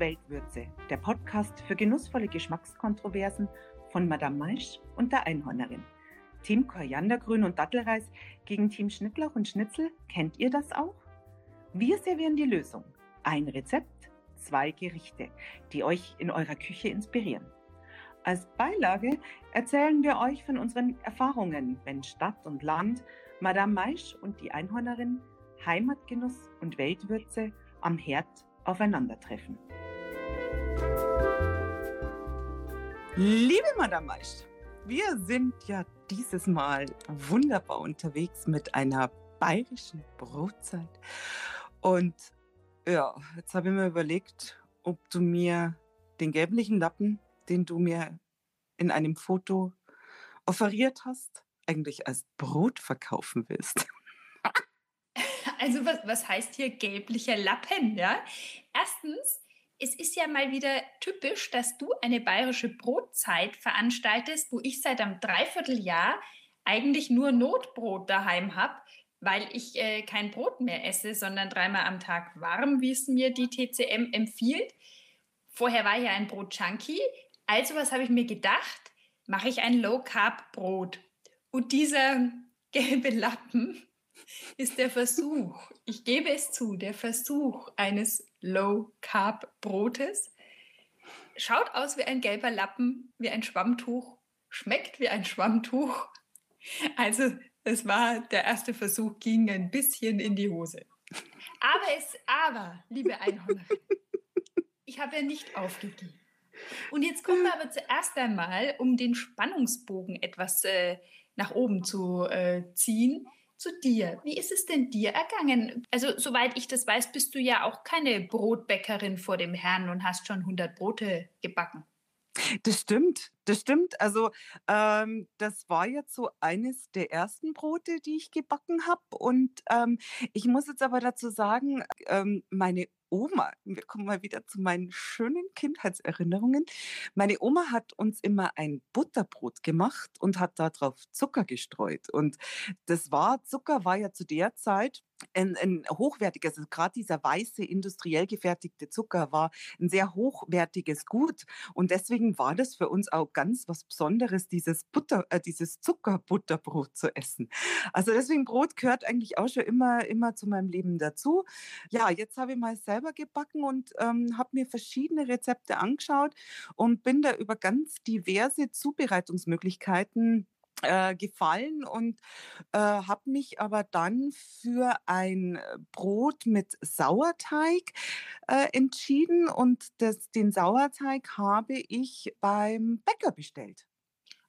Weltwürze, der Podcast für genussvolle Geschmackskontroversen von Madame Maisch und der Einhornerin. Team Koriandergrün und Dattelreis gegen Team Schnittlauch und Schnitzel, kennt ihr das auch? Wir servieren die Lösung. Ein Rezept, zwei Gerichte, die euch in eurer Küche inspirieren. Als Beilage erzählen wir euch von unseren Erfahrungen, wenn Stadt und Land, Madame Maisch und die Einhornerin, Heimatgenuss und Weltwürze am Herd aufeinandertreffen. Liebe Madame Maisch, wir sind ja dieses Mal wunderbar unterwegs mit einer bayerischen Brotzeit. Und ja, jetzt habe ich mir überlegt, ob du mir den gelblichen Lappen, den du mir in einem Foto offeriert hast, eigentlich als Brot verkaufen willst. Also was, was heißt hier gelblicher Lappen? Ja? Erstens, es ist ja mal wieder typisch, dass du eine bayerische Brotzeit veranstaltest, wo ich seit einem Dreivierteljahr eigentlich nur Notbrot daheim habe, weil ich äh, kein Brot mehr esse, sondern dreimal am Tag warm, wie es mir die TCM empfiehlt. Vorher war ich ja ein Brot-Junkie. Also was habe ich mir gedacht? Mache ich ein Low-Carb-Brot. Und dieser gelbe Lappen ist der Versuch, ich gebe es zu, der Versuch eines Low-Carb-Brotes. Schaut aus wie ein gelber Lappen, wie ein Schwammtuch, schmeckt wie ein Schwammtuch. Also es war der erste Versuch, ging ein bisschen in die Hose. Aber es, aber, liebe Einhornerin, ich habe ja nicht aufgegeben. Und jetzt kommen wir aber zuerst einmal, um den Spannungsbogen etwas äh, nach oben zu äh, ziehen, zu dir. Wie ist es denn dir ergangen? Also, soweit ich das weiß, bist du ja auch keine Brotbäckerin vor dem Herrn und hast schon 100 Brote gebacken. Das stimmt, das stimmt. Also ähm, das war jetzt so eines der ersten Brote, die ich gebacken habe. Und ähm, ich muss jetzt aber dazu sagen, ähm, meine Oma, wir kommen mal wieder zu meinen schönen Kindheitserinnerungen. Meine Oma hat uns immer ein Butterbrot gemacht und hat darauf Zucker gestreut. Und das war, Zucker war ja zu der Zeit ein, ein hochwertiges, also gerade dieser weiße industriell gefertigte Zucker war ein sehr hochwertiges Gut und deswegen war das für uns auch ganz was Besonderes, dieses Butter, äh, dieses Zuckerbutterbrot zu essen. Also deswegen Brot gehört eigentlich auch schon immer immer zu meinem Leben dazu. Ja, jetzt habe ich mal selber gebacken und ähm, habe mir verschiedene Rezepte angeschaut und bin da über ganz diverse Zubereitungsmöglichkeiten äh, gefallen und äh, habe mich aber dann für ein Brot mit Sauerteig äh, entschieden und das, den Sauerteig habe ich beim Bäcker bestellt.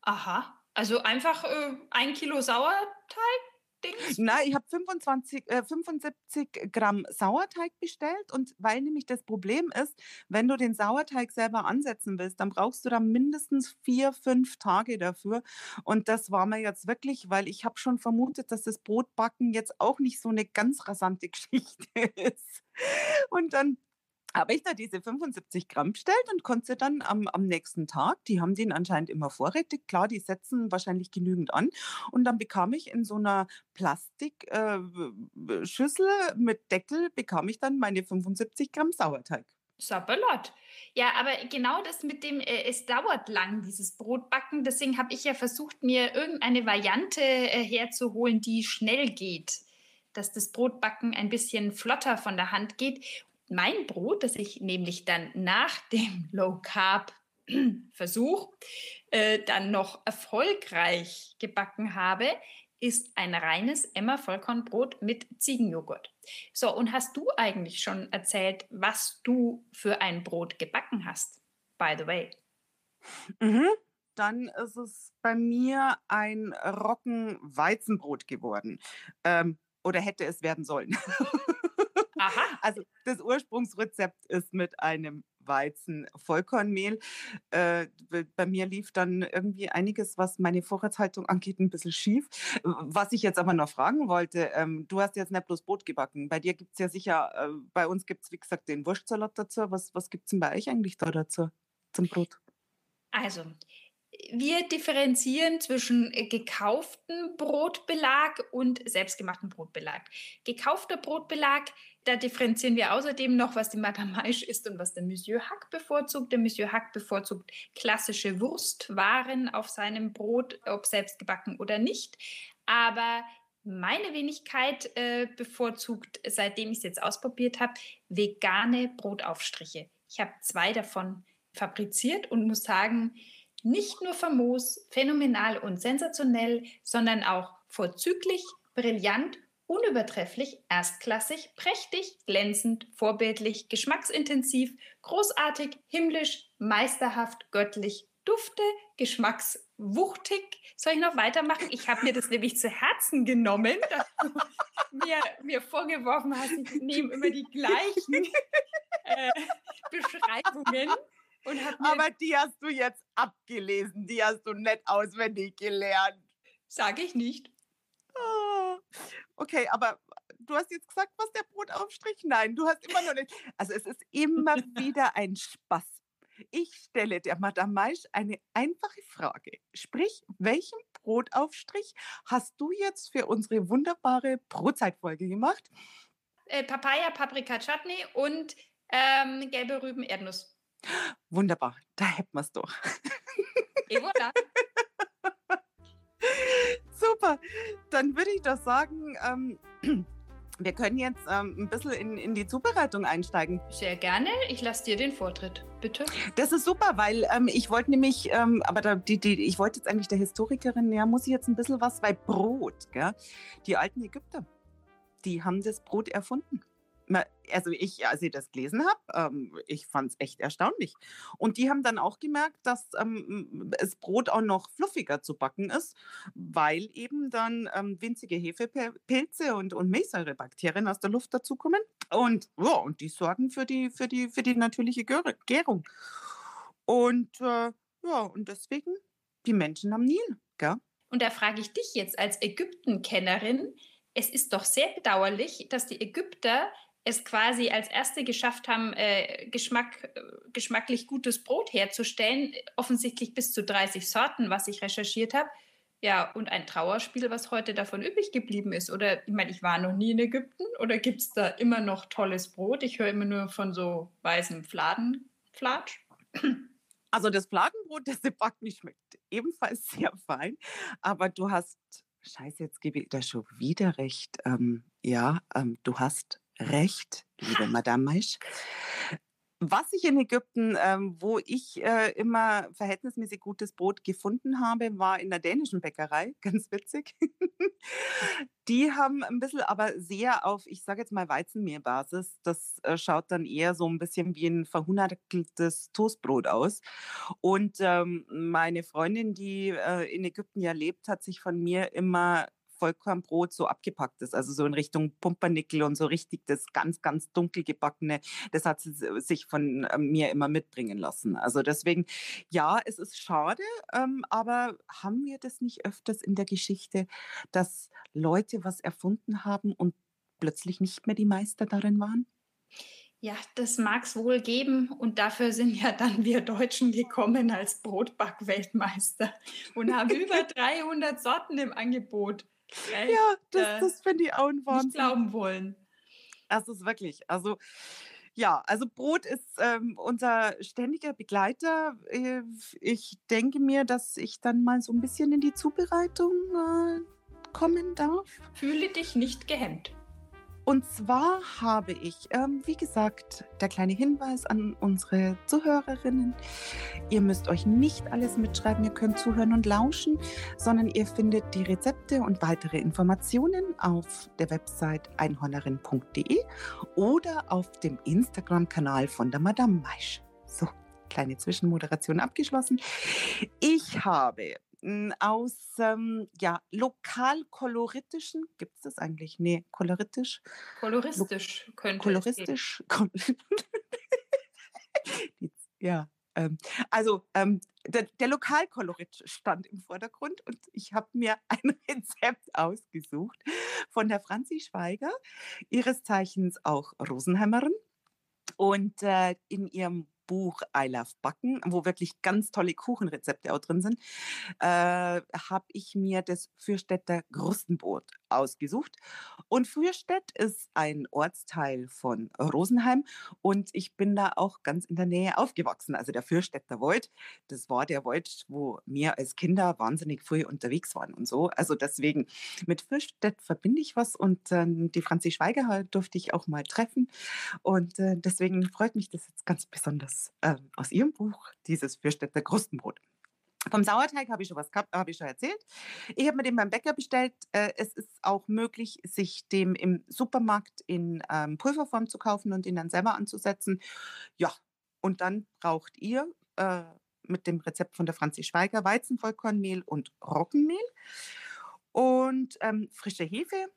Aha, also einfach äh, ein Kilo Sauerteig Dings? Nein, ich habe 25, äh, 75 Gramm Sauerteig bestellt und weil nämlich das Problem ist, wenn du den Sauerteig selber ansetzen willst, dann brauchst du da mindestens vier, fünf Tage dafür. Und das war mir jetzt wirklich, weil ich habe schon vermutet, dass das Brotbacken jetzt auch nicht so eine ganz rasante Geschichte ist. Und dann habe ich da diese 75 Gramm bestellt und konnte dann am, am nächsten Tag, die haben den anscheinend immer vorrätig, klar, die setzen wahrscheinlich genügend an. Und dann bekam ich in so einer Plastikschüssel äh, mit Deckel, bekam ich dann meine 75 Gramm Sauerteig. Sabalot. Ja, aber genau das mit dem, äh, es dauert lang, dieses Brotbacken. Deswegen habe ich ja versucht, mir irgendeine Variante äh, herzuholen, die schnell geht dass das Brotbacken ein bisschen flotter von der Hand geht mein Brot, das ich nämlich dann nach dem Low Carb Versuch äh, dann noch erfolgreich gebacken habe, ist ein reines Emma Vollkornbrot mit Ziegenjoghurt. So, und hast du eigentlich schon erzählt, was du für ein Brot gebacken hast? By the way. Mhm. Dann ist es bei mir ein Roggen-Weizenbrot geworden. Ähm, oder hätte es werden sollen. Aha. Also das Ursprungsrezept ist mit einem Weizen-Vollkornmehl. Äh, bei mir lief dann irgendwie einiges, was meine Vorratshaltung angeht, ein bisschen schief. Was ich jetzt aber noch fragen wollte, ähm, du hast jetzt nicht bloß Brot gebacken. Bei dir gibt es ja sicher, äh, bei uns gibt es, wie gesagt, den Wurstsalat dazu. Was, was gibt es denn bei euch eigentlich da dazu zum Brot? Also, wir differenzieren zwischen gekauftem Brotbelag und selbstgemachtem Brotbelag. Gekaufter Brotbelag, da differenzieren wir außerdem noch, was die Madame Maisch ist und was der Monsieur Hack bevorzugt. Der Monsieur Hack bevorzugt klassische Wurstwaren auf seinem Brot, ob selbst gebacken oder nicht. Aber meine Wenigkeit äh, bevorzugt, seitdem ich es jetzt ausprobiert habe, vegane Brotaufstriche. Ich habe zwei davon fabriziert und muss sagen, nicht nur famos, phänomenal und sensationell, sondern auch vorzüglich, brillant, unübertrefflich, erstklassig, prächtig, glänzend, vorbildlich, geschmacksintensiv, großartig, himmlisch, meisterhaft, göttlich, dufte, geschmackswuchtig. Soll ich noch weitermachen? Ich habe mir das nämlich zu Herzen genommen, dass du mir, mir vorgeworfen hast, ich nehme immer die gleichen äh, Beschreibungen. Aber die hast du jetzt abgelesen, die hast du nicht auswendig gelernt. Sage ich nicht. Oh. Okay, aber du hast jetzt gesagt, was der Brotaufstrich? Nein, du hast immer noch nicht. Also es ist immer wieder ein Spaß. Ich stelle der Madame Maisch eine einfache Frage. Sprich, welchen Brotaufstrich hast du jetzt für unsere wunderbare Brotzeitfolge gemacht? Äh, Papaya, Paprika, Chutney und ähm, gelbe Rüben, Erdnuss. Wunderbar, da hätten wir es doch. Et voilà. Super, dann würde ich doch sagen, ähm, wir können jetzt ähm, ein bisschen in, in die Zubereitung einsteigen. Sehr gerne. Ich lasse dir den Vortritt, bitte. Das ist super, weil ähm, ich wollte nämlich, ähm, aber da, die, die, ich wollte jetzt eigentlich der Historikerin, ja, muss ich jetzt ein bisschen was bei Brot, gell? Die alten Ägypter, die haben das Brot erfunden also ich, als ich das gelesen habe, ähm, ich fand es echt erstaunlich. Und die haben dann auch gemerkt, dass ähm, das Brot auch noch fluffiger zu backen ist, weil eben dann ähm, winzige Hefepilze und, und Milchsäurebakterien aus der Luft dazukommen. Und, ja, und die sorgen für die, für die, für die natürliche Gärung. Und äh, ja, und deswegen die Menschen am Nil. Gell? Und da frage ich dich jetzt als Ägyptenkennerin, es ist doch sehr bedauerlich, dass die Ägypter es quasi als Erste geschafft haben, äh, Geschmack, äh, geschmacklich gutes Brot herzustellen. Offensichtlich bis zu 30 Sorten, was ich recherchiert habe. Ja, und ein Trauerspiel, was heute davon übrig geblieben ist. Oder, ich meine, ich war noch nie in Ägypten. Oder gibt es da immer noch tolles Brot? Ich höre immer nur von so weißem Fladenflatsch. Also das Fladenbrot, das sie backt, schmeckt ebenfalls sehr fein. Aber du hast, scheiße, jetzt gebe ich da schon wieder recht. Ähm, ja, ähm, du hast recht, liebe Madame Maisch. Was ich in Ägypten, ähm, wo ich äh, immer verhältnismäßig gutes Brot gefunden habe, war in der dänischen Bäckerei, ganz witzig. Die haben ein bisschen aber sehr auf, ich sage jetzt mal Weizenmehlbasis. Das äh, schaut dann eher so ein bisschen wie ein verhungertes Toastbrot aus. Und ähm, meine Freundin, die äh, in Ägypten ja lebt, hat sich von mir immer Vollkornbrot so abgepackt ist, also so in Richtung Pumpernickel und so richtig das ganz, ganz dunkel gebackene, das hat sie sich von ähm, mir immer mitbringen lassen. Also deswegen, ja, es ist schade, ähm, aber haben wir das nicht öfters in der Geschichte, dass Leute was erfunden haben und plötzlich nicht mehr die Meister darin waren? Ja, das mag es wohl geben und dafür sind ja dann wir Deutschen gekommen als Brotbackweltmeister und haben über 300 Sorten im Angebot. Echt, ja, das, das finde ich auch ein Wahnsinn. Nicht glauben wollen. Das ist wirklich, also ja, also Brot ist ähm, unser ständiger Begleiter. Äh, ich denke mir, dass ich dann mal so ein bisschen in die Zubereitung äh, kommen darf. Fühle dich nicht gehemmt. Und zwar habe ich, ähm, wie gesagt, der kleine Hinweis an unsere Zuhörerinnen. Ihr müsst euch nicht alles mitschreiben, ihr könnt zuhören und lauschen, sondern ihr findet die Rezepte und weitere Informationen auf der Website einhornerin.de oder auf dem Instagram-Kanal von der Madame Maisch. So, kleine Zwischenmoderation abgeschlossen. Ich habe aus ähm, ja, lokalkoloritischen, gibt es das eigentlich? Nee, koloritisch. Koloristisch Lo könnte Koloristisch. Kol ja, ähm, also ähm, der, der Lokalkolorit stand im Vordergrund und ich habe mir ein Rezept ausgesucht von der Franzi Schweiger, ihres Zeichens auch Rosenheimerin. Und äh, in ihrem Buch I Love Backen, wo wirklich ganz tolle Kuchenrezepte auch drin sind, äh, habe ich mir das Fürstädter Krustenbrot ausgesucht. Und Fürstedt ist ein Ortsteil von Rosenheim und ich bin da auch ganz in der Nähe aufgewachsen. Also der Fürstädter Wald, das war der Wald, wo wir als Kinder wahnsinnig früh unterwegs waren und so. Also deswegen mit Fürstedt verbinde ich was und äh, die Franzi Schweiger durfte ich auch mal treffen und äh, deswegen freut mich das jetzt ganz besonders äh, aus Ihrem Buch, dieses Fürstädter Krustenbrot. Vom Sauerteig habe ich schon was gehabt, habe ich schon erzählt. Ich habe mir den beim Bäcker bestellt. Äh, es ist auch möglich, sich dem im Supermarkt in ähm, Pulverform zu kaufen und ihn dann selber anzusetzen. Ja, und dann braucht ihr äh, mit dem Rezept von der Franzi Schweiger Weizenvollkornmehl und Roggenmehl und ähm, frische Hefe,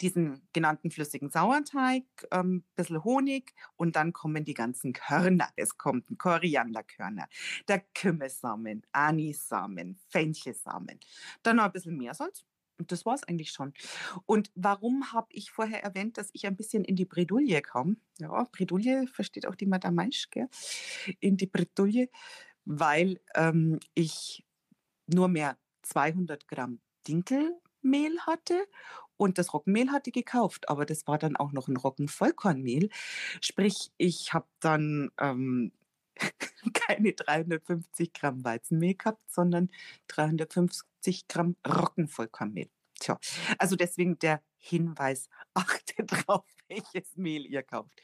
diesen genannten flüssigen Sauerteig, ähm, bisschen Honig und dann kommen die ganzen Körner. Es kommt ein Korianderkörner, der Kümmelsamen, Anisamen, Fenchelsamen, dann noch ein bisschen Meersalz. Und das war es eigentlich schon. Und warum habe ich vorher erwähnt, dass ich ein bisschen in die Bredouille kam? Ja, Bredouille versteht auch die Madame Maisch, gell? In die Bredouille, weil ähm, ich nur mehr 200 Gramm Dinkelmehl hatte und das Roggenmehl hatte ich gekauft, aber das war dann auch noch ein Roggenvollkornmehl. Sprich, ich habe dann ähm, keine 350 Gramm Weizenmehl gehabt, sondern 350 Gramm Roggenvollkornmehl. Tja, also deswegen der Hinweis, achte drauf, welches Mehl ihr kauft.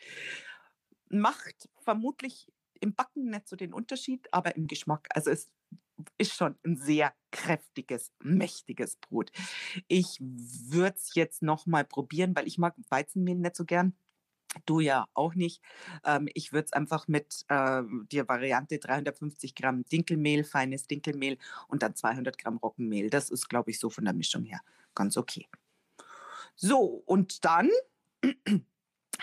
Macht vermutlich im Backen nicht so den Unterschied, aber im Geschmack. Also es ist schon ein sehr kräftiges, mächtiges Brot. Ich würde es jetzt noch mal probieren, weil ich mag Weizenmehl nicht so gern. Du ja auch nicht. Ähm, ich würde es einfach mit äh, der Variante 350 Gramm Dinkelmehl, feines Dinkelmehl und dann 200 Gramm Roggenmehl. Das ist, glaube ich, so von der Mischung her ganz okay. So, und dann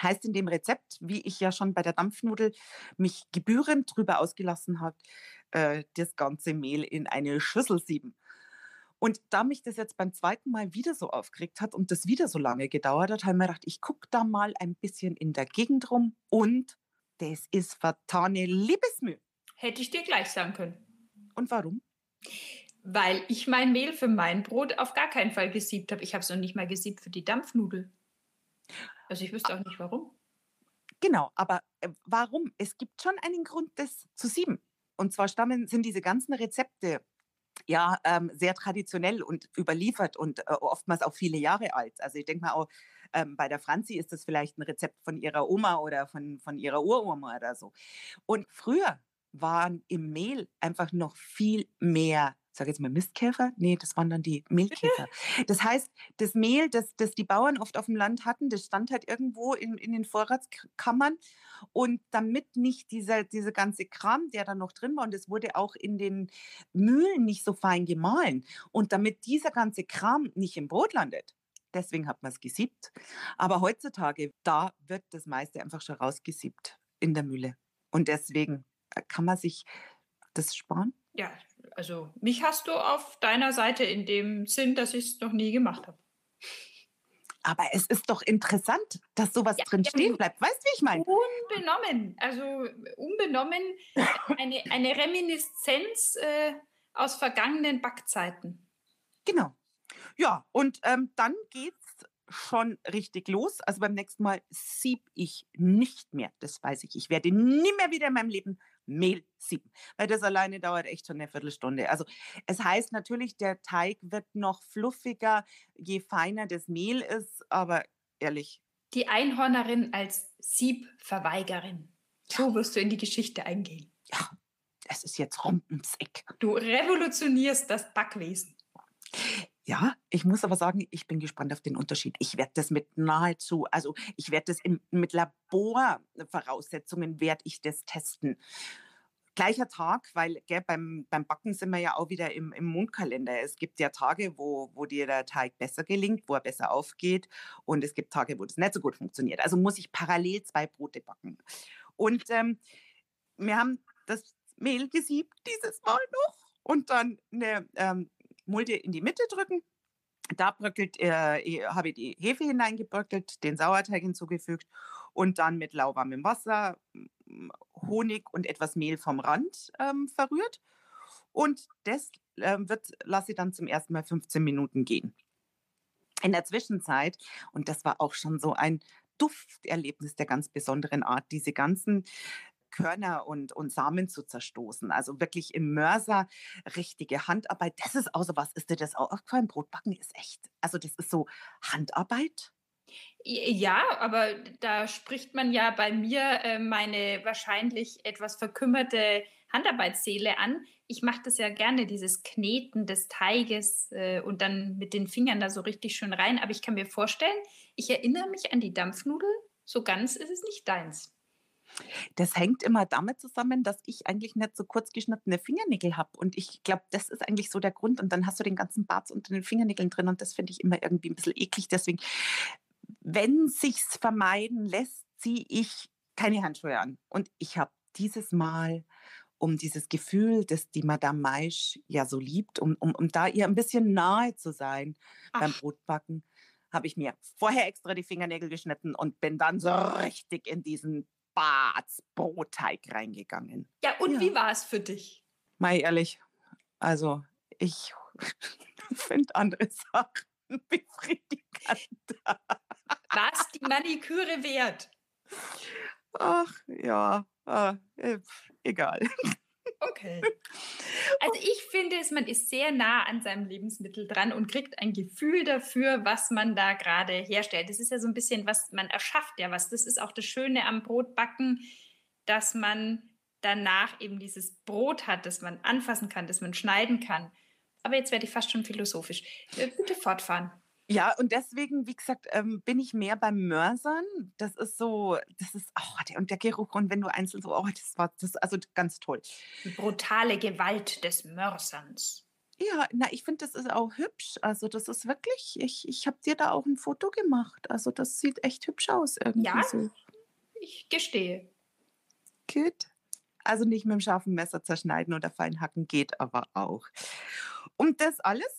heißt in dem Rezept, wie ich ja schon bei der Dampfnudel mich gebührend drüber ausgelassen habe, äh, das ganze Mehl in eine Schüssel sieben. Und da mich das jetzt beim zweiten Mal wieder so aufgeregt hat und das wieder so lange gedauert hat, habe ich mir gedacht, ich gucke da mal ein bisschen in der Gegend rum und das ist vertane Liebesmüh. Hätte ich dir gleich sagen können. Und warum? Weil ich mein Mehl für mein Brot auf gar keinen Fall gesiebt habe. Ich habe es noch nicht mal gesiebt für die Dampfnudel. Also ich wüsste auch nicht warum. Genau, aber äh, warum? Es gibt schon einen Grund, das zu sieben. Und zwar stammen, sind diese ganzen Rezepte ja ähm, sehr traditionell und überliefert und äh, oftmals auch viele Jahre alt. Also ich denke mal auch, ähm, bei der Franzi ist das vielleicht ein Rezept von ihrer Oma oder von, von ihrer Uroma oder so. Und früher waren im Mehl einfach noch viel mehr sage jetzt mal Mistkäfer, nee, das waren dann die Mehlkäfer. Das heißt, das Mehl, das, das die Bauern oft auf dem Land hatten, das stand halt irgendwo in, in den Vorratskammern und damit nicht dieser diese ganze Kram, der da noch drin war, und es wurde auch in den Mühlen nicht so fein gemahlen und damit dieser ganze Kram nicht im Brot landet, deswegen hat man es gesiebt. Aber heutzutage, da wird das meiste einfach schon rausgesiebt in der Mühle. Und deswegen äh, kann man sich das sparen. Ja, also mich hast du auf deiner Seite in dem Sinn, dass ich es noch nie gemacht habe. Aber es ist doch interessant, dass sowas ja, drin stehen bleibt. Weißt du, wie ich meine? Unbenommen, also unbenommen eine, eine Reminiszenz äh, aus vergangenen Backzeiten. Genau. Ja, und ähm, dann geht's schon richtig los. Also beim nächsten Mal sieb ich nicht mehr, das weiß ich. Ich werde nie mehr wieder in meinem Leben Mehl sieben, weil das alleine dauert echt schon eine Viertelstunde. Also es heißt natürlich, der Teig wird noch fluffiger, je feiner das Mehl ist, aber ehrlich. Die Einhornerin als Siebverweigerin. So wirst du in die Geschichte eingehen. Ja, es ist jetzt rum ums Eck. Du revolutionierst das Backwesen. Ja, ich muss aber sagen, ich bin gespannt auf den Unterschied. Ich werde das mit nahezu, also ich werde das in, mit Laborvoraussetzungen werde ich das testen. Gleicher Tag, weil gell, beim, beim Backen sind wir ja auch wieder im, im Mondkalender. Es gibt ja Tage, wo, wo dir der Teig besser gelingt, wo er besser aufgeht und es gibt Tage, wo das nicht so gut funktioniert. Also muss ich parallel zwei Brote backen. Und ähm, wir haben das Mehl gesiebt dieses Mal noch und dann eine ähm, Mulde in die Mitte drücken. Da bröckelt, äh, habe ich die Hefe hineingebröckelt, den Sauerteig hinzugefügt und dann mit lauwarmem Wasser Honig und etwas Mehl vom Rand ähm, verrührt. Und das wird, lasse ich dann zum ersten Mal 15 Minuten gehen. In der Zwischenzeit, und das war auch schon so ein Dufterlebnis der ganz besonderen Art, diese ganzen Körner und, und Samen zu zerstoßen. Also wirklich im Mörser richtige Handarbeit. Das ist auch so was, ist dir das auch aufgefallen? Brotbacken ist echt, also das ist so Handarbeit. Ja, aber da spricht man ja bei mir äh, meine wahrscheinlich etwas verkümmerte Handarbeitsseele an. Ich mache das ja gerne, dieses Kneten des Teiges äh, und dann mit den Fingern da so richtig schön rein. Aber ich kann mir vorstellen, ich erinnere mich an die Dampfnudel. So ganz ist es nicht deins. Das hängt immer damit zusammen, dass ich eigentlich nicht so kurz geschnittene Fingernägel habe. Und ich glaube, das ist eigentlich so der Grund. Und dann hast du den ganzen Bart unter den Fingernägeln drin. Und das finde ich immer irgendwie ein bisschen eklig. Deswegen, wenn sich's vermeiden lässt, ziehe ich keine Handschuhe an. Und ich habe dieses Mal um dieses Gefühl, das die Madame Maisch ja so liebt, um, um, um da ihr ein bisschen nahe zu sein Ach. beim Brotbacken, habe ich mir vorher extra die Fingernägel geschnitten und bin dann so richtig in diesen Barts Brotteig reingegangen. Ja, und ja. wie war es für dich? Mal ehrlich, also ich finde andere Sachen befriedigender. War es die Maniküre wert? Ach ja, äh, egal. Okay. Also ich finde es, man ist sehr nah an seinem Lebensmittel dran und kriegt ein Gefühl dafür, was man da gerade herstellt. Das ist ja so ein bisschen, was man erschafft ja was. Das ist auch das Schöne am Brotbacken, dass man danach eben dieses Brot hat, das man anfassen kann, das man schneiden kann. Aber jetzt werde ich fast schon philosophisch. Äh, bitte fortfahren. Ja, und deswegen, wie gesagt, ähm, bin ich mehr beim Mörsern. Das ist so, das ist, oh, der, und der Geruch, und wenn du einzeln so, oh, das war, das also ganz toll. Die brutale Gewalt des Mörserns. Ja, na, ich finde, das ist auch hübsch. Also, das ist wirklich, ich, ich habe dir da auch ein Foto gemacht. Also, das sieht echt hübsch aus irgendwie. Ja, so. ich gestehe. Gut. Also nicht mit dem scharfen Messer zerschneiden oder fein hacken geht aber auch. Und das alles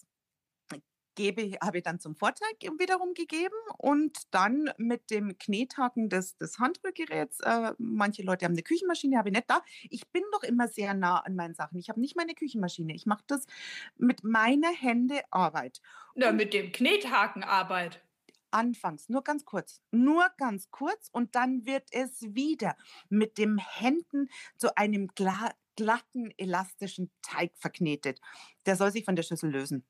gebe, habe ich dann zum Vorteig wiederum gegeben und dann mit dem Knethaken des, des Handrührgeräts. Äh, manche Leute haben eine Küchenmaschine, habe ich nicht da. Ich bin doch immer sehr nah an meinen Sachen. Ich habe nicht meine Küchenmaschine. Ich mache das mit meiner Hände Arbeit. Na, mit dem Knethaken Arbeit. Anfangs, nur ganz kurz, nur ganz kurz und dann wird es wieder mit den Händen zu einem glatten, elastischen Teig verknetet. Der soll sich von der Schüssel lösen.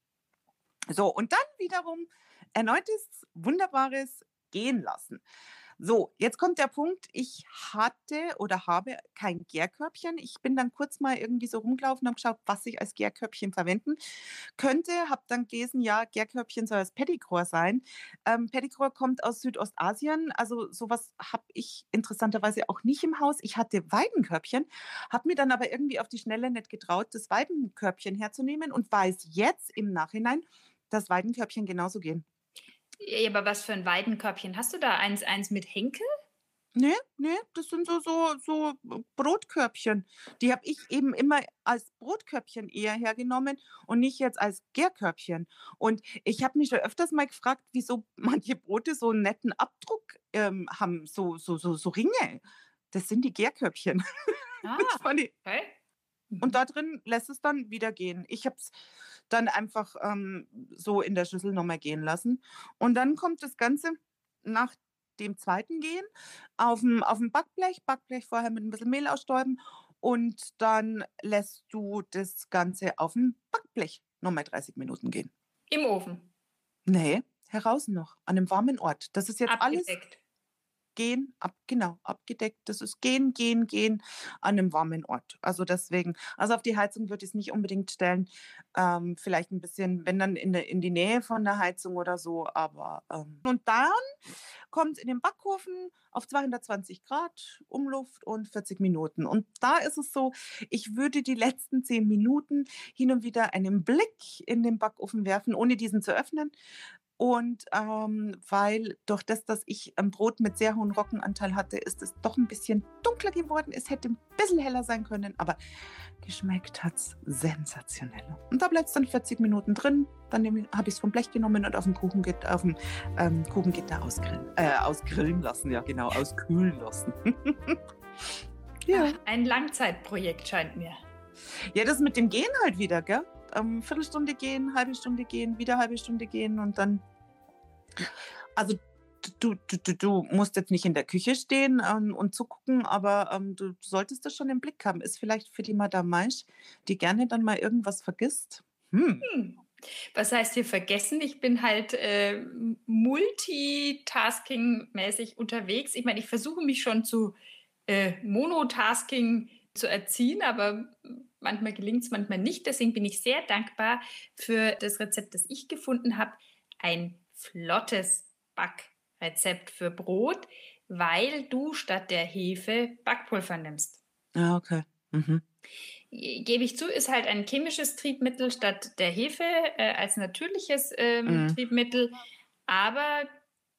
So, und dann wiederum erneutes wunderbares Gehen lassen. So, jetzt kommt der Punkt, ich hatte oder habe kein Gärkörbchen. Ich bin dann kurz mal irgendwie so rumgelaufen und habe geschaut, was ich als Gärkörbchen verwenden könnte. Habe dann gelesen, ja, Gärkörbchen soll das Pedicure sein. Ähm, Pedicure kommt aus Südostasien, also sowas habe ich interessanterweise auch nicht im Haus. Ich hatte Weidenkörbchen, habe mir dann aber irgendwie auf die Schnelle nicht getraut, das Weidenkörbchen herzunehmen und weiß jetzt im Nachhinein, dass Weidenkörbchen genauso gehen. Ja, aber was für ein Weidenkörbchen? Hast du da eins, eins mit Henkel? Nee, nee, das sind so, so, so Brotkörbchen. Die habe ich eben immer als Brotkörbchen eher hergenommen und nicht jetzt als Gärkörbchen. Und ich habe mich schon öfters mal gefragt, wieso manche Brote so einen netten Abdruck ähm, haben, so, so, so, so Ringe. Das sind die Gärkörbchen. Ah, okay. Und mhm. da drin lässt es dann wieder gehen. Ich habe es dann einfach ähm, so in der Schüssel nochmal gehen lassen. Und dann kommt das Ganze nach dem zweiten Gehen auf dem, auf dem Backblech. Backblech vorher mit ein bisschen Mehl ausstäuben. Und dann lässt du das Ganze auf dem Backblech nochmal 30 Minuten gehen. Im Ofen? Nee, heraus noch, an einem warmen Ort. Das ist jetzt Abgedeckt. alles gehen, ab, genau, abgedeckt. Das ist gehen, gehen, gehen an einem warmen Ort. Also deswegen, also auf die Heizung würde ich es nicht unbedingt stellen. Ähm, vielleicht ein bisschen, wenn dann in, de, in die Nähe von der Heizung oder so. Aber ähm. und dann kommt es in den Backofen auf 220 Grad, Umluft und 40 Minuten. Und da ist es so, ich würde die letzten 10 Minuten hin und wieder einen Blick in den Backofen werfen, ohne diesen zu öffnen, und ähm, weil durch das, dass ich ein Brot mit sehr hohem Roggenanteil hatte, ist es doch ein bisschen dunkler geworden. Es hätte ein bisschen heller sein können, aber geschmeckt hat es sensationell. Und da bleibt es dann 40 Minuten drin. Dann habe ich es vom Blech genommen und auf dem Kuchengitter, auf dem ähm, Kuchengitter ausgrillen, äh, ausgrillen lassen. Ja, genau, auskühlen lassen. Ja. Ein Langzeitprojekt scheint mir. Ja, das mit dem Gehen halt wieder, gell? Ähm, Viertelstunde gehen, halbe Stunde gehen, wieder halbe Stunde gehen und dann. Also du, du, du, musst jetzt nicht in der Küche stehen ähm, und zugucken, aber ähm, du solltest das schon im Blick haben. Ist vielleicht für die Madame Maisch, die gerne dann mal irgendwas vergisst. Hm. hm. Was heißt hier vergessen? Ich bin halt äh, multitasking-mäßig unterwegs. Ich meine, ich versuche mich schon zu äh, Monotasking zu erziehen, aber manchmal gelingt es, manchmal nicht. Deswegen bin ich sehr dankbar für das Rezept, das ich gefunden habe. Ein flottes Backrezept für Brot, weil du statt der Hefe Backpulver nimmst. Ah, okay. Mhm. Gebe ich zu, ist halt ein chemisches Triebmittel statt der Hefe äh, als natürliches ähm, mhm. Triebmittel. Aber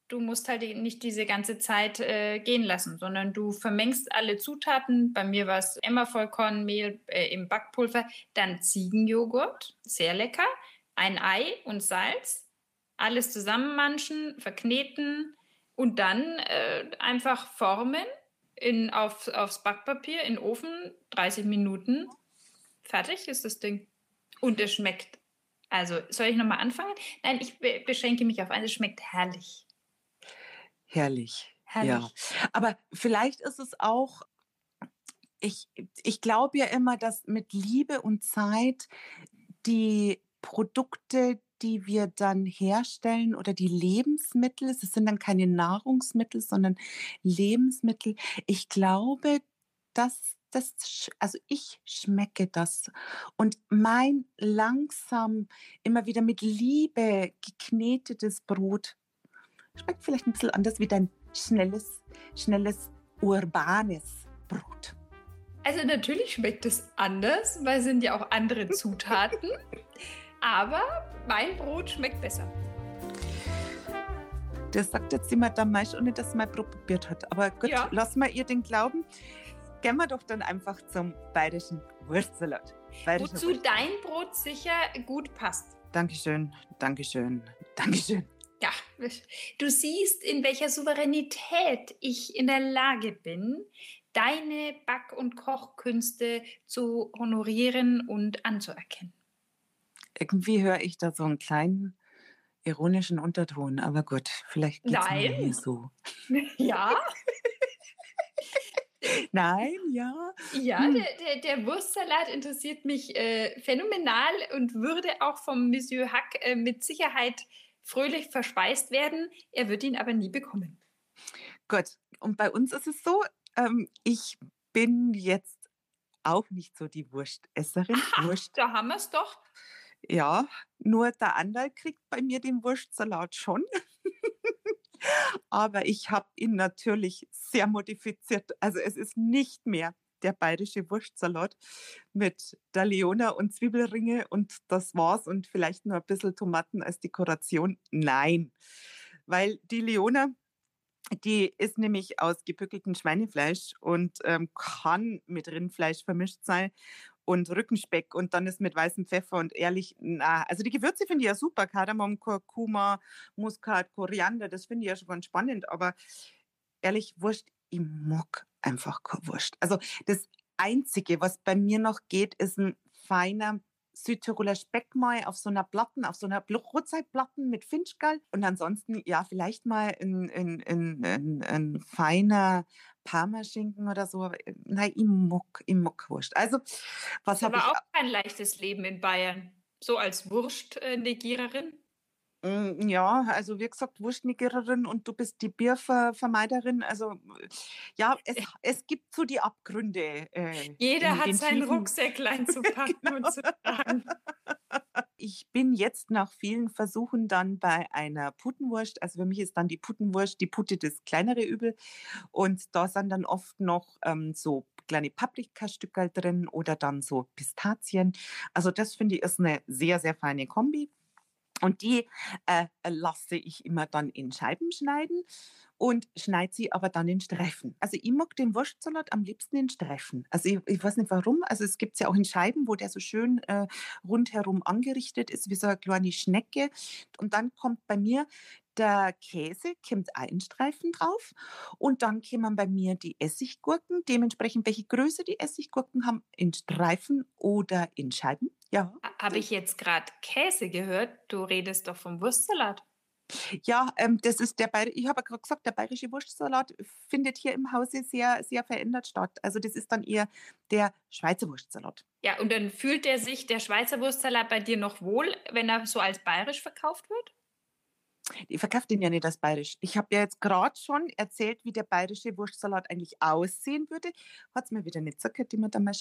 du musst halt nicht diese ganze Zeit äh, gehen lassen, sondern du vermengst alle Zutaten. Bei mir war es Emmervollkornmehl äh, im Backpulver, dann Ziegenjoghurt, sehr lecker, ein Ei und Salz, alles zusammenmanschen, verkneten und dann äh, einfach formen in, auf, aufs Backpapier, in den Ofen, 30 Minuten. Fertig ist das Ding. Und es schmeckt. Also, soll ich nochmal anfangen? Nein, ich beschränke mich auf eines. Es schmeckt herrlich. Herrlich. Herrlich. Ja. Aber vielleicht ist es auch, ich, ich glaube ja immer, dass mit Liebe und Zeit die Produkte, die wir dann herstellen oder die Lebensmittel, es sind dann keine Nahrungsmittel, sondern Lebensmittel. Ich glaube, dass das, also ich schmecke das. Und mein langsam, immer wieder mit Liebe geknetetes Brot Schmeckt vielleicht ein bisschen anders wie dein schnelles, schnelles, urbanes Brot. Also natürlich schmeckt es anders, weil es sind ja auch andere Zutaten. Aber mein Brot schmeckt besser. Das sagt jetzt jemand dann meist, ohne dass man Brot probiert hat. Aber gut, ja. lass mal ihr den glauben. Gehen wir doch dann einfach zum bayerischen Wurstsalat. Bayerischer Wozu Wurst. dein Brot sicher gut passt. Dankeschön, Dankeschön, Dankeschön. Ja, du siehst, in welcher Souveränität ich in der Lage bin, deine Back- und Kochkünste zu honorieren und anzuerkennen. Irgendwie höre ich da so einen kleinen ironischen Unterton, aber gut, vielleicht geht es mir so. Ja. Nein, ja. Ja, hm. der, der, der, Wurstsalat interessiert mich äh, phänomenal und würde auch vom Monsieur Hack äh, mit Sicherheit fröhlich verspeist werden. Er wird ihn aber nie bekommen. Gut, und bei uns ist es so, ähm, ich bin jetzt auch nicht so die Wurstesserin. Aha, Wurst. Da haben wir es doch. Ja, nur der Anderl kriegt bei mir den Wurstsalat schon. Aber ich habe ihn natürlich sehr modifiziert. Also es ist nicht mehr der bayerische Wurstsalat mit der Leona und Zwiebelringe und das war's und vielleicht nur ein bisschen Tomaten als Dekoration. Nein, weil die Leona, die ist nämlich aus gebückeltem Schweinefleisch und ähm, kann mit Rindfleisch vermischt sein und Rückenspeck und dann ist mit weißem Pfeffer und ehrlich, na, also die Gewürze finde ich ja super, Kardamom, Kurkuma, Muskat, Koriander, das finde ich ja schon ganz spannend, aber ehrlich, Wurst, ich mag einfach keine Wurst. Also das Einzige, was bei mir noch geht, ist ein feiner Südtiroler Speck mal auf so einer Platten, auf so einer Brotzeitplatten mit Finchgall und ansonsten ja vielleicht mal ein, ein, ein, ein, ein feiner Parmaschinken oder so. Äh, nein, ich mag, ich mag Wurst. Also was habe ich... Aber auch kein leichtes Leben in Bayern. So als Wurstnegiererin? Hm, ja, also wie gesagt, Wurstnigerin und du bist die Biervermeiderin. Also ja, es, es gibt so die Abgründe. Äh, Jeder hat sein Rucksäcklein zu packen genau. und zu tragen. Ich bin jetzt nach vielen Versuchen dann bei einer Puttenwurst. Also für mich ist dann die Puttenwurst, die Putte das kleinere Übel. Und da sind dann oft noch ähm, so kleine Paprikastücke drin oder dann so Pistazien. Also das finde ich ist eine sehr, sehr feine Kombi. Und die äh, lasse ich immer dann in Scheiben schneiden und schneide sie aber dann in Streifen. Also ich mag den Wurstsalat am liebsten in Streifen. Also ich, ich weiß nicht warum. Also es gibt es ja auch in Scheiben, wo der so schön äh, rundherum angerichtet ist, wie so eine kleine Schnecke. Und dann kommt bei mir der Käse kommt ein Streifen drauf und dann kommen bei mir die Essiggurken, dementsprechend welche Größe die Essiggurken haben, in Streifen oder in Scheiben. Ja. Habe ich jetzt gerade Käse gehört? Du redest doch vom Wurstsalat. Ja, ähm, das ist der Bayer ich habe ja gerade gesagt, der bayerische Wurstsalat findet hier im Hause sehr, sehr verändert statt. Also das ist dann eher der Schweizer Wurstsalat. Ja, und dann fühlt er sich der Schweizer Wurstsalat bei dir noch wohl, wenn er so als bayerisch verkauft wird? Ich verkaufe den ja nicht als bayerisch. Ich habe ja jetzt gerade schon erzählt, wie der bayerische Wurstsalat eigentlich aussehen würde. Hat es mir wieder nicht zerkehrt, die Madame.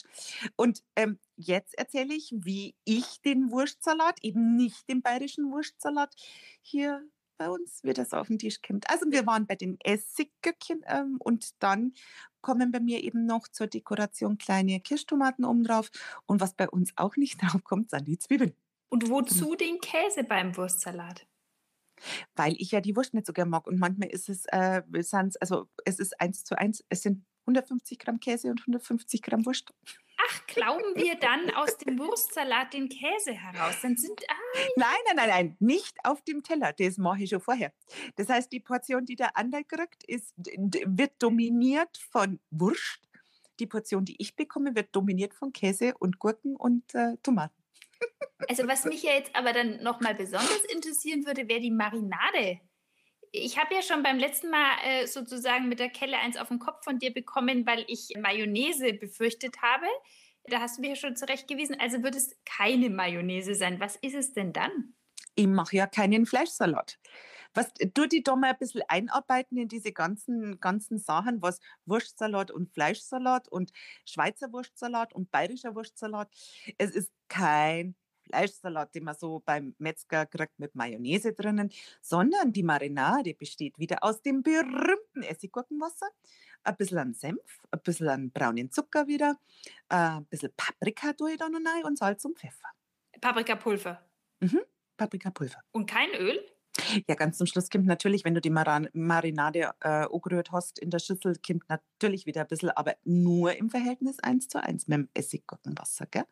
Und ähm, jetzt erzähle ich, wie ich den Wurstsalat, eben nicht den bayerischen Wurstsalat, hier bei uns, wie das auf den Tisch kommt. Also wir waren bei den Essiggürkchen ähm, und dann kommen bei mir eben noch zur Dekoration kleine Kirschtomaten oben drauf. Und was bei uns auch nicht drauf kommt, sind die Zwiebeln. Und wozu den Käse beim Wurstsalat? Weil ich ja die Wurst nicht so gern mag. Und manchmal ist es, äh, also es ist eins zu eins, es sind 150 Gramm Käse und 150 Gramm Wurst. Ach, klauben wir dann aus dem Wurstsalat den Käse heraus? Dann sind. Ah, nein, nein, nein, nein, nicht auf dem Teller. Das mache ich schon vorher. Das heißt, die Portion, die der andere kriegt, ist, wird dominiert von Wurst. Die Portion, die ich bekomme, wird dominiert von Käse und Gurken und äh, Tomaten. Also was mich ja jetzt aber dann nochmal besonders interessieren würde, wäre die Marinade. Ich habe ja schon beim letzten Mal äh, sozusagen mit der Kelle eins auf den Kopf von dir bekommen, weil ich Mayonnaise befürchtet habe. Da hast du mir ja schon zurechtgewiesen. Also wird es keine Mayonnaise sein. Was ist es denn dann? Ich mache ja keinen Fleischsalat. Was, du die da mal ein bisschen einarbeiten in diese ganzen, ganzen Sachen, was Wurstsalat und Fleischsalat und Schweizer Wurstsalat und bayerischer Wurstsalat. Es ist kein Fleischsalat, den man so beim Metzger kriegt mit Mayonnaise drinnen, sondern die Marinade besteht wieder aus dem berühmten Essiggurkenwasser, ein bisschen an Senf, ein bisschen an braunen Zucker wieder, äh, ein bisschen Paprika tue ich da noch rein und Salz und Pfeffer. Paprikapulver. Mhm, Paprikapulver. Und kein Öl? Ja, ganz zum Schluss kommt natürlich, wenn du die Maran Marinade äh, angerührt hast in der Schüssel, kommt natürlich wieder ein bisschen, aber nur im Verhältnis 1 zu 1 mit dem Essiggurkenwasser, gell?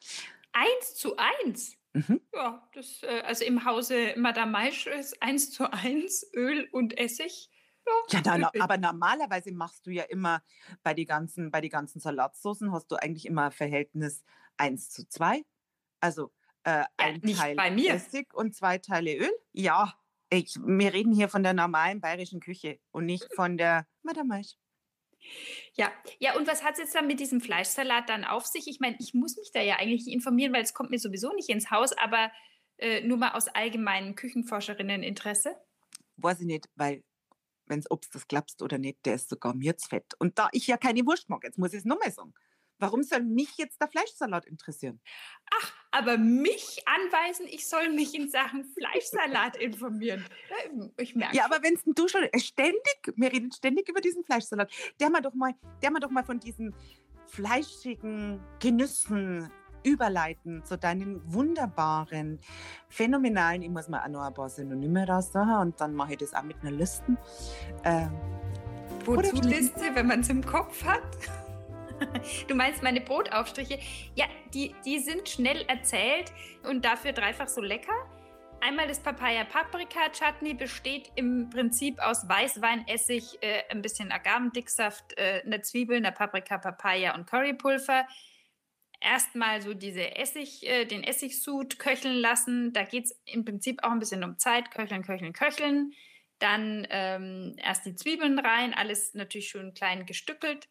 1 zu 1? Mhm. Ja, das, äh, also im Hause Madame Maisch ist 1 zu 1 Öl und Essig. Ja, ja na, aber normalerweise machst du ja immer bei den ganzen, bei die ganzen Salatsoßen hast du eigentlich immer ein Verhältnis 1 zu 2. Also äh, ein ja, Teil Essig und zwei Teile Öl. Ja, ich, wir reden hier von der normalen bayerischen Küche und nicht hm. von der Madame Maisch. Ja, ja, und was hat es jetzt dann mit diesem Fleischsalat dann auf sich? Ich meine, ich muss mich da ja eigentlich informieren, weil es kommt mir sowieso nicht ins Haus, aber äh, nur mal aus allgemeinem Küchenforscherinneninteresse. Weiß ich nicht, weil wenn es Obst das glaubst oder nicht, der ist sogar mir zu fett. Und da ich ja keine Wurst mag, jetzt muss ich es nochmal sagen. Warum soll mich jetzt der Fleischsalat interessieren? Ach, aber mich anweisen, ich soll mich in Sachen Fleischsalat informieren. Ich merke. Ja, aber wenn du schon ständig, wir reden ständig über diesen Fleischsalat, der mal doch mal, der mal doch mal von diesen fleischigen Genüssen überleiten zu deinen wunderbaren, phänomenalen, ich muss mal auch noch ein paar Synonyme raus und dann mache ich das auch mit einer Liste. Ähm, Wozu Liste, wenn man es im Kopf hat? Du meinst meine Brotaufstriche? Ja, die, die sind schnell erzählt und dafür dreifach so lecker. Einmal das Papaya Paprika Chutney besteht im Prinzip aus Weißwein, Essig, äh, ein bisschen Agavendicksaft, äh, eine Zwiebel, eine Paprika, Papaya und Currypulver. Erstmal so diese Essig, äh, den Essigsud köcheln lassen. Da geht es im Prinzip auch ein bisschen um Zeit. Köcheln, köcheln, köcheln. Dann ähm, erst die Zwiebeln rein, alles natürlich schön klein gestückelt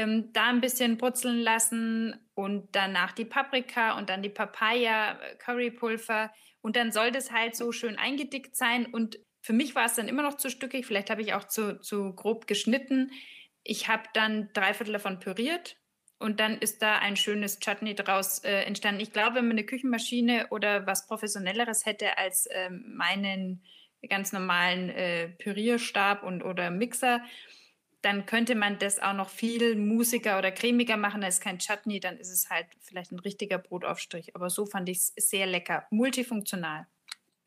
ähm, da ein bisschen brutzeln lassen und danach die Paprika und dann die Papaya, äh, Currypulver und dann soll das halt so schön eingedickt sein und für mich war es dann immer noch zu stückig, vielleicht habe ich auch zu, zu grob geschnitten. Ich habe dann drei Viertel davon püriert und dann ist da ein schönes Chutney draus äh, entstanden. Ich glaube, wenn man eine Küchenmaschine oder was Professionelleres hätte als äh, meinen ganz normalen äh, Pürierstab und oder Mixer, dann könnte man das auch noch viel musiker oder cremiger machen. Da ist kein Chutney, dann ist es halt vielleicht ein richtiger Brotaufstrich. Aber so fand ich es sehr lecker, multifunktional.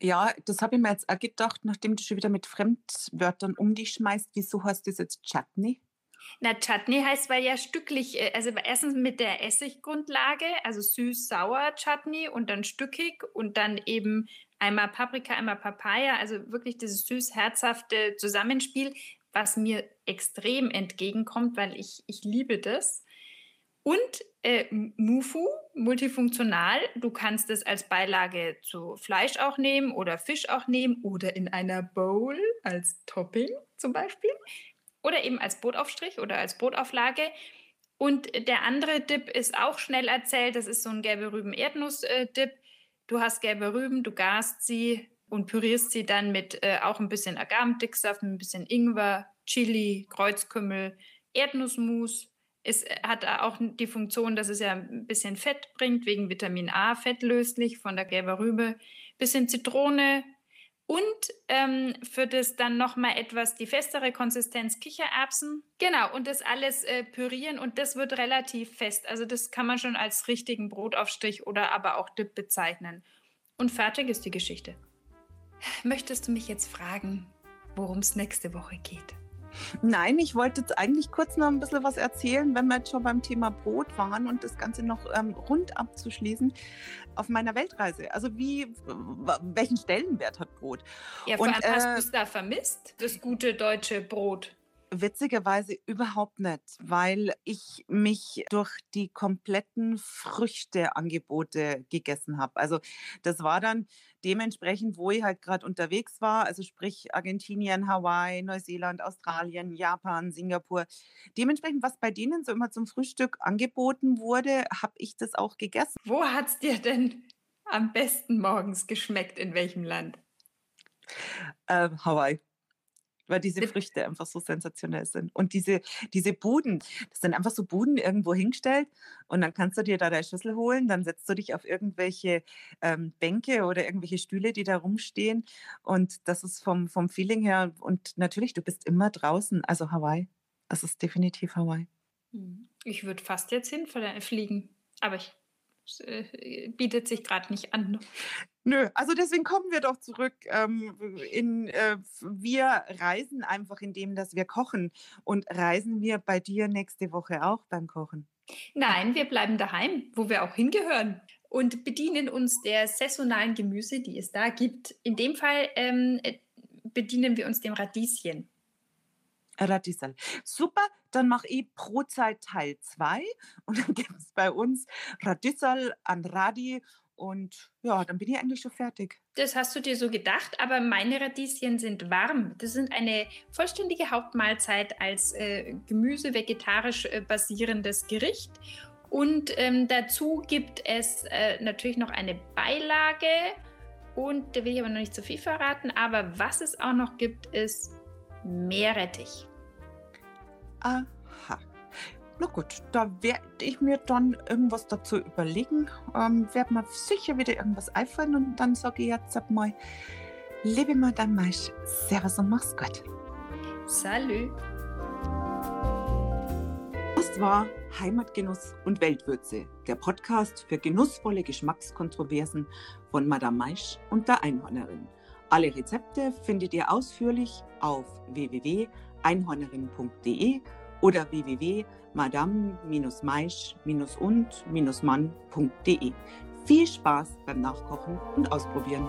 Ja, das habe ich mir jetzt auch gedacht, nachdem du schon wieder mit Fremdwörtern um dich schmeißt. Wieso heißt das jetzt Chutney? Na, Chutney heißt, weil ja stücklich, äh, also erstens mit der Essiggrundlage, also süß-sauer Chutney und dann stückig und dann eben Einmal Paprika, einmal Papaya, also wirklich dieses süß-herzhafte Zusammenspiel, was mir extrem entgegenkommt, weil ich, ich liebe das. Und äh, Mufu, multifunktional. Du kannst es als Beilage zu Fleisch auch nehmen oder Fisch auch nehmen oder in einer Bowl als Topping zum Beispiel. Oder eben als Brotaufstrich oder als Brotauflage. Und der andere Dip ist auch schnell erzählt. Das ist so ein gelbe Rüben-Erdnuss-Dip. Du hast gelbe Rüben, du garst sie und pürierst sie dann mit äh, auch ein bisschen Agavendicksaft, ein bisschen Ingwer, Chili, Kreuzkümmel, Erdnussmus, es äh, hat auch die Funktion, dass es ja ein bisschen Fett bringt, wegen Vitamin A, fettlöslich von der gelben Rübe, bisschen Zitrone und ähm, für das dann nochmal etwas die festere Konsistenz Kichererbsen. Genau, und das alles äh, pürieren und das wird relativ fest. Also das kann man schon als richtigen Brotaufstrich oder aber auch Dip bezeichnen. Und fertig ist die Geschichte. Möchtest du mich jetzt fragen, worum es nächste Woche geht? Nein, ich wollte jetzt eigentlich kurz noch ein bisschen was erzählen, wenn wir jetzt schon beim Thema Brot waren und das Ganze noch ähm, rund abzuschließen auf meiner Weltreise. Also wie, welchen Stellenwert hat Brot? Ja, vor allem und, hast äh, du es da vermisst, das gute deutsche Brot? Witzigerweise überhaupt nicht, weil ich mich durch die kompletten Früchteangebote gegessen habe. Also das war dann dementsprechend, wo ich halt gerade unterwegs war, also sprich Argentinien, Hawaii, Neuseeland, Australien, Japan, Singapur. Dementsprechend, was bei denen so immer zum Frühstück angeboten wurde, habe ich das auch gegessen. Wo hat es dir denn am besten morgens geschmeckt? In welchem Land? Äh, Hawaii weil diese Früchte einfach so sensationell sind. Und diese, diese Buden, das sind einfach so Buden irgendwo hingestellt und dann kannst du dir da deine Schüssel holen, dann setzt du dich auf irgendwelche ähm, Bänke oder irgendwelche Stühle, die da rumstehen und das ist vom, vom Feeling her und natürlich, du bist immer draußen, also Hawaii, das ist definitiv Hawaii. Hm. Ich würde fast jetzt hinfliegen, aber ich äh, bietet sich gerade nicht an. Nö, also deswegen kommen wir doch zurück. Ähm, in, äh, wir reisen einfach in dem, dass wir kochen. Und reisen wir bei dir nächste Woche auch beim Kochen? Nein, wir bleiben daheim, wo wir auch hingehören. Und bedienen uns der saisonalen Gemüse, die es da gibt. In dem Fall ähm, äh, bedienen wir uns dem Radieschen. Radieschen. Super, dann mache ich Brotzeit Teil 2 und dann gibt es bei uns Radieschen an Radi und ja, dann bin ich eigentlich schon fertig. Das hast du dir so gedacht, aber meine Radieschen sind warm. Das sind eine vollständige Hauptmahlzeit als äh, Gemüse vegetarisch äh, basierendes Gericht. Und ähm, dazu gibt es äh, natürlich noch eine Beilage. Und da will ich aber noch nicht zu viel verraten. Aber was es auch noch gibt, ist Meerrettich. Aha. Na gut, da werde ich mir dann irgendwas dazu überlegen. Ähm, werde mir sicher wieder irgendwas einfallen und dann sage ich jetzt mal, liebe Madame Maisch, Servus und mach's gut. Salut. Das war Heimatgenuss und Weltwürze, der Podcast für genussvolle Geschmackskontroversen von Madame Maisch und der Einhornerin. Alle Rezepte findet ihr ausführlich auf www.einhornerin.de oder www.madame-maisch-und-mann.de. Viel Spaß beim Nachkochen und Ausprobieren.